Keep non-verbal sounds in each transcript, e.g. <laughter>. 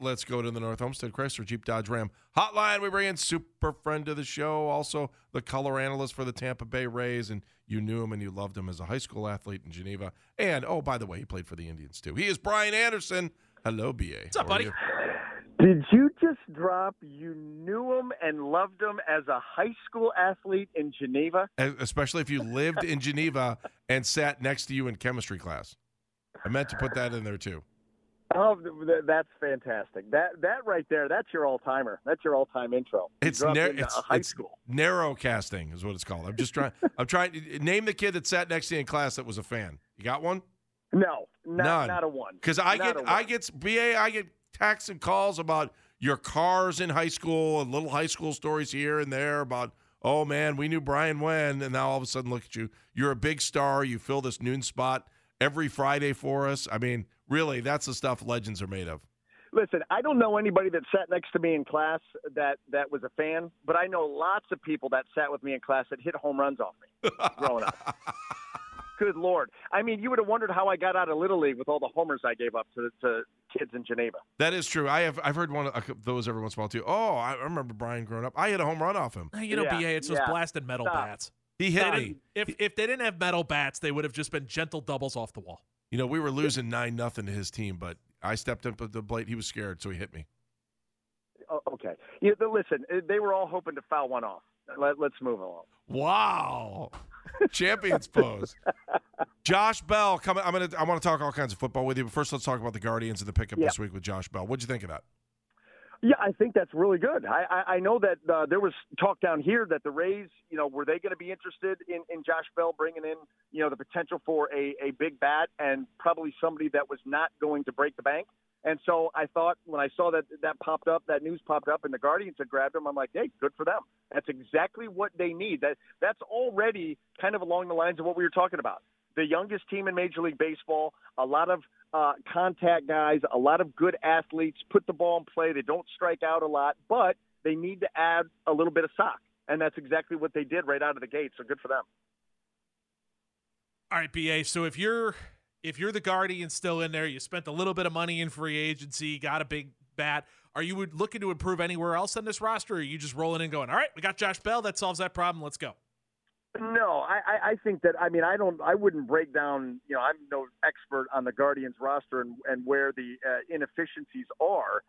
let's go to the North Homestead Chrysler Jeep Dodge Ram hotline. We bring in super friend of the show, also the color analyst for the Tampa Bay Rays, and you knew him and you loved him as a high school athlete in Geneva. And oh, by the way, he played for the Indians too. He is Brian Anderson. Hello, BA. What's up, How buddy? you? Did you just drop you knew him and loved him as a high school athlete in Geneva? Especially if you lived in Geneva and sat next to you in chemistry class. I meant to put that in there too. Oh, th- that's fantastic. That that right there, that's your all timer. That's your all time intro. You It's nar- uh, it's, a high it's school. narrow casting is what it's called. I'm just trying. <laughs> I'm trying to name the kid that sat next to you in class that was a fan. You got one? No, not, None. not a one. Because I Not get I get BA I get texts and calls about your cars in high school and little high school stories here and there about oh man we knew Brian when and now all of a sudden look at you you're a big star you fill this noon spot every Friday for us. I mean really that's the stuff legends are made of. Listen, I don't know anybody that sat next to me in class that that was a fan, but I know lots of people that sat with me in class that hit home runs off me growing up. <laughs> Good lord! I mean, you would have wondered how I got out of little league with all the homers I gave up to, to kids in Geneva. That is true. I have I've heard one of those every once in a while too. Oh, I remember Brian growing up. I hit a home run off him. You know, Yeah, BA, it's those blasted metal Stop. bats. He hit They me. If if they didn't have metal bats, they would have just been gentle doubles off the wall. You know, we were losing nine nothing to his team, but I stepped up at the plate. He was scared, so he hit me. Oh, okay. You, listen, uh, they were all hoping to foul one off. Let, let's move along. Wow, champions pose. <laughs> Josh Bell coming. I'm gonna. I want to talk all kinds of football with you, but first let's talk about the Guardians and the pickup Yeah. this week with Josh Bell. What'd you think of that? Yeah, I think that's really good. I, I, I know that uh, there was talk down here that the Rays, you know, were they going to be interested in, in Josh Bell bringing in, you know, the potential for a, a big bat and probably somebody that was not going to break the bank. And so I thought when I saw that that popped up, that news popped up, and the Guardians had grabbed him, I'm like, hey, good for them. That's exactly what they need. That that's already kind of along the lines of what we were talking about. The youngest team in Major League Baseball, a lot of uh, contact guys, a lot of good athletes, put the ball in play. They don't strike out a lot, but they need to add a little bit of sock, and that's exactly what they did right out of the gate. So good for them. All right, BA. So if you're if you're the Guardian still in there, you spent a little bit of money in free agency, got a big bat. Are you looking to improve anywhere else on this roster? Or are you just rolling in, going, "All right, we got Josh Bell. That solves that problem. Let's go." No, I, I- think that I mean I don't I wouldn't break down you know I'm no expert on the Guardians roster and, and where the uh, inefficiencies are,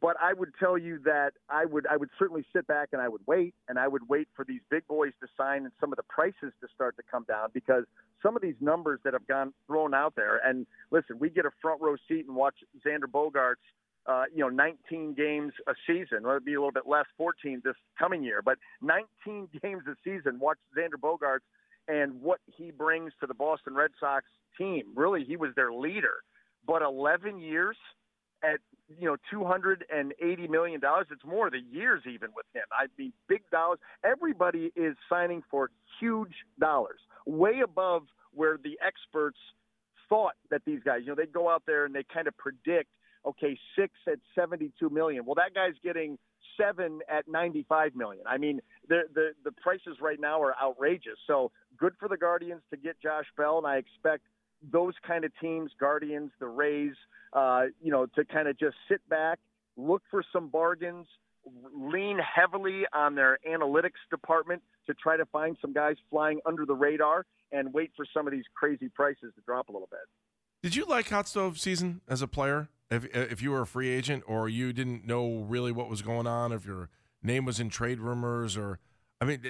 but I would tell you that I would I would certainly sit back and I would wait and I would wait for these big boys to sign and some of the prices to start to come down because some of these numbers that have gone thrown out there and listen we get a front row seat and watch Xander Bogaerts uh, you know, 19 games a season. Well, it'd be a little bit less, 14 this coming year, but 19 <laughs> games a season. Watch Xander Bogaerts and what he brings to the Boston Red Sox team. Really, he was their leader. But 11 years at you know 280 million dollars. It's more the years even with him. I mean, big dollars. Everybody is signing for huge dollars, way above where the experts thought that these guys. You know, they go out there and they kind of predict okay, six at 72 million. Well, that guy's getting seven at 95 million. I mean, the the the prices right now are outrageous. So good for the Guardians to get Josh Bell, and I expect those kind of teams, Guardians, the Rays, uh, you know, to kind of just sit back, look for some bargains, lean heavily on their analytics department to try to find some guys flying under the radar and wait for some of these crazy prices to drop a little bit. Did you like hot stove season as a player? If if you were a free agent or you didn't know really what was going on, if your name was in trade rumors, or I mean,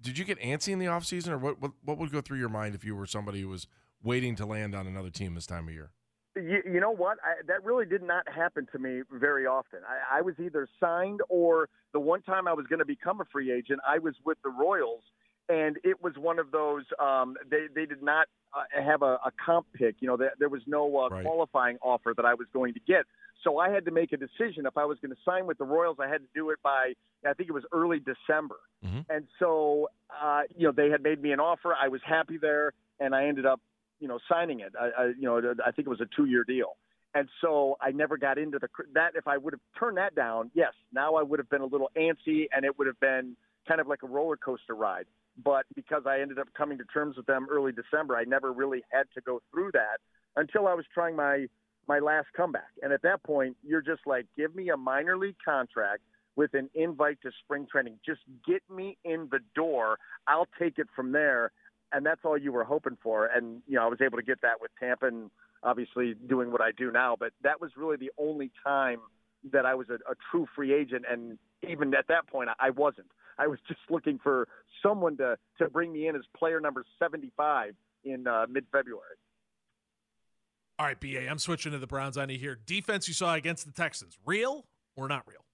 did you get antsy in the offseason, or what, what what would go through your mind if you were somebody who was waiting to land on another team this time of year? You, you know what? I, that really did not happen to me very often. I, I was either signed or the one time I was going to become a free agent, I was with the Royals, and it was one of those. Um, they they did not uh, have a, a comp pick. You know, there, there was no uh, Right. qualifying offer that I was going to get. So I had to make a decision. If I was going to sign with the Royals, I had to do it by I think it was early December. Mhm. And so uh, you know they had made me an offer. I was happy there, and I ended up you know signing it. I, I you know I think it was a two year deal. And so I never got into the that. If I would have turned that down, yes, now I would have been a little antsy, and it would have been kind of like a roller coaster ride. But because I ended up coming to terms with them early December, I never really had to go through that until I was trying my my last comeback. And at that point, you're just like, give me a minor league contract with an invite to spring training. Just get me in the door. I'll take it from there. And that's all you were hoping for. And, you know, I was able to get that with Tampa and obviously doing what I do now. But that was really the only time that I was a, a true free agent. And even at that point, I wasn't. I was just looking for someone to, to bring me in as player number 75 in uh, mid February. All right, BA, I'm switching to the Browns on you here. Defense you saw against the Texans, real or not real?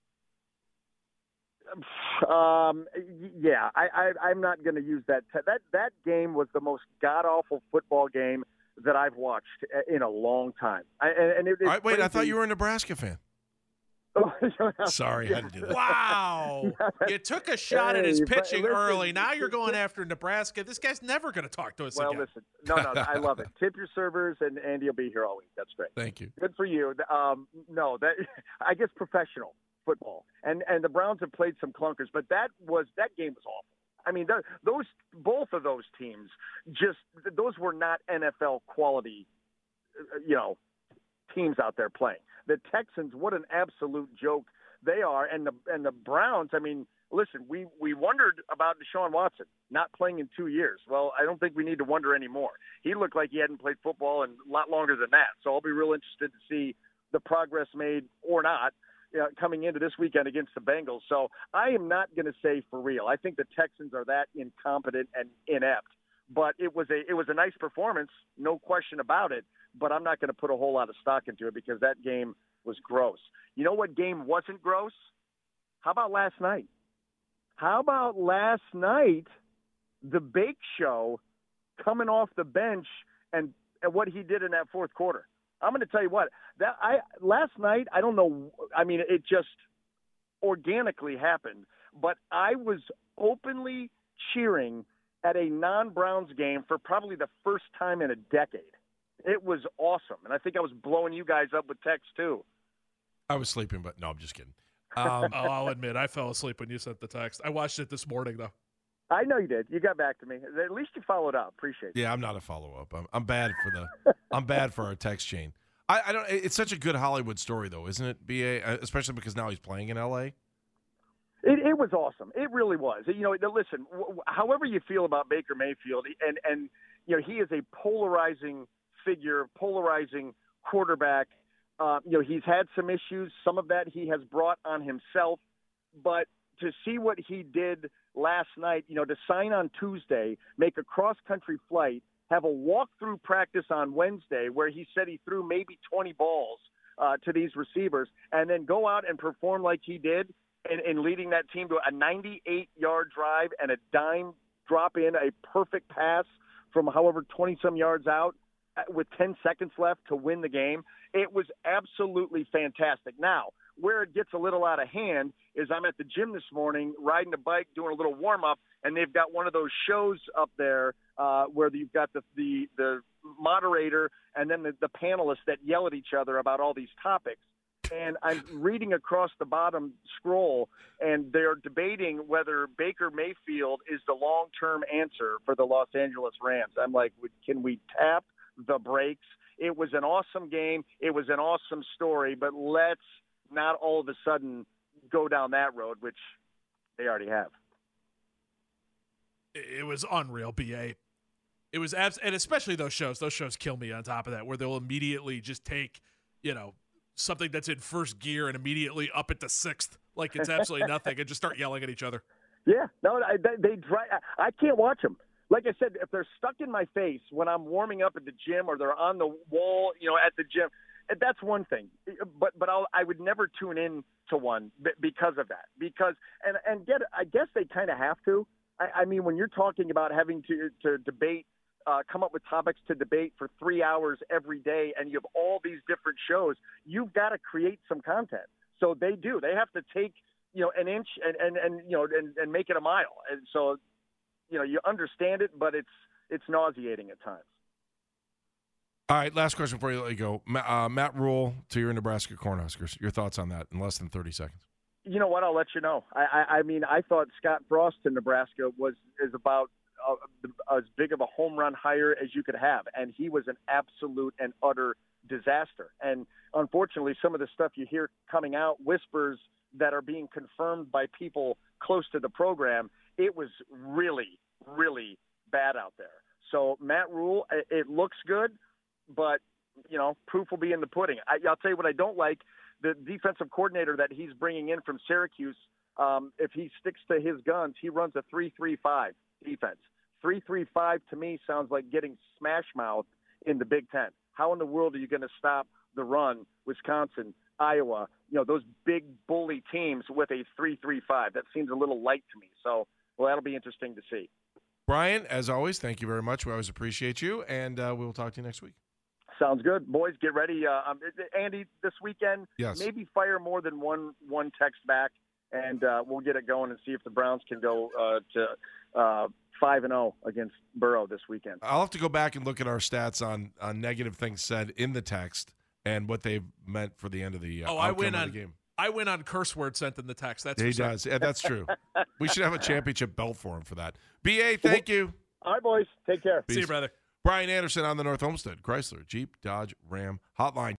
Um, yeah, I, I, am not going to use that. Te- that that game was the most god awful football game that I've watched in a long time. I, and it, All right, wait, I thought you were a Nebraska fan. <laughs> Sorry, I had to do that. Wow. <laughs> you took a shot hey, at his pitching listen, early. Now you're going after Nebraska. This guy's never going to talk to us well, again. listen. No, no, I love it. <laughs> Tip your servers, and Andy will be here all week. That's great. Thank you. Good for you. Um, no, that I guess professional football. And and the Browns have played some clunkers, but that was that game was awful. I mean, those both of those teams just those were not NFL quality, uh, you know, teams out there playing. The Texans, what an absolute joke they are, and the and the Browns. I mean, listen, we we wondered about Deshaun Watson not playing in two years. Well, I don't think we need to wonder anymore. He looked like he hadn't played football in a lot longer than that. So I'll be real interested to see the progress made or not uh, coming into this weekend against the Bengals. So I am not going to say for real. I think the Texans are that incompetent and inept. But it was a it was a nice performance, no question about it. But I'm not going to put a whole lot of stock into it because that game was gross. You know what game wasn't gross? How about last night? How about last night? The Bake Show coming off the bench and, and what he did in that fourth quarter. I'm going to tell you what that I last night. I don't know. I mean, it just organically happened, but I was openly cheering at a non-Browns game for probably the first time in a decade. It was awesome, and I think I was blowing you guys up with text too. I was sleeping, but no, I'm just kidding. Um, <laughs> oh, I'll admit, I fell asleep when you sent the text. I watched it this morning, though. I know you did. You got back to me. At least you followed up. Appreciate it. Yeah, I'm not a follow up. I'm, I'm bad for the. I'm bad for our text chain. I, I, don't. It's such a good Hollywood story, though, isn't it? Ba, uh, especially because now he's playing in L.A. It, it was awesome. It really was. You know, listen. However you feel about Baker Mayfield, and and you know he is a polarizing figure, polarizing quarterback. Uh, you know, he's had some issues. Some of that he has brought on himself, but to see what he did last night, you know, to sign on Tuesday, make a cross country flight, have a walk-through practice on Wednesday where he said he threw maybe 20 balls uh, to these receivers, and then go out and perform like he did in, in leading that team to a 98-yard drive and a dime drop in, a perfect pass from however 20 some yards out uh, with 10 seconds left to win the game. It was absolutely fantastic. Now, where it gets a little out of hand is I'm at the gym this morning riding a bike, doing a little warm up, and they've got one of those shows up there uh, where you've got the, the the moderator and then the, the panelists that yell at each other about all these topics. And I'm reading across the bottom scroll, and they're debating whether Baker Mayfield is the long-term answer for the Los Angeles Rams. I'm like, can we tap the brakes? It was an awesome game. It was an awesome story, but let's not all of a sudden go down that road, which they already have. It was unreal, BA. It was abs- and especially those shows. Those shows kill me on top of that, where they'll immediately just take, you know, something that's in first gear and immediately up it to sixth, like it's absolutely <laughs> nothing, and just start yelling at each other. Yeah, no, they, they dry. I can't watch them. Like I said, if they're stuck in my face when I'm warming up at the gym or they're on the wall, you know, at the gym, that's one thing. But but I'll, I would never tune in to one because of that. Because and and get I guess they kind of have to. I, I mean, when you're talking about having to to debate. Uh, come up with topics to debate for three hours every day, and you have all these different shows. You've got to create some content. So they do. They have to take you know an inch and and, and you know and, and make it a mile. And so you know you understand it, but it's it's nauseating at times. All right, last question before you let you go. Uh, Matt Rhule to your Nebraska Cornhuskers. Your thoughts on that in less than 30 seconds. You know what? I'll let you know. I, I, I mean, I thought Scott Frost in Nebraska was is about as big of a home run hire as you could have, and he was an absolute and utter disaster. And unfortunately, some of the stuff you hear coming out, whispers that are being confirmed by people close to the program, it was really, really bad out there. So Matt Rhule, it looks good, but you know, proof will be in the pudding. I, will tell you what I don't like: the defensive coordinator that he's bringing in from Syracuse. Um, if he sticks to his guns, he runs a three-three-five defense. Three-three-five to me sounds like getting smash mouth in the Big Ten. How in the world are you going to stop the run, Wisconsin, Iowa, you know, those big bully teams with a three-three-five? That seems a little light to me. So, well, that'll be interesting to see. Brian, as always, thank you very much. We always appreciate you, and uh, we will talk to you next week. Sounds good, boys. Get ready, uh, um, Andy. This weekend, yes. maybe fire more than one one text back, and uh, we'll get it going and see if the Browns can go uh, to five and zero oh against Burrow this weekend. I'll have to go back and look at our stats on on negative things said in the text and what they meant for the end of the. Uh, oh, I win on game. I win on curse word sent in the text. That's he does. Yeah, that's true. we should have a championship belt for him for that. Ba, thank you. All right, boys. Take care. Peace. See you, brother. Brian Anderson on the North Homestead Chrysler Jeep Dodge Ram Hotline.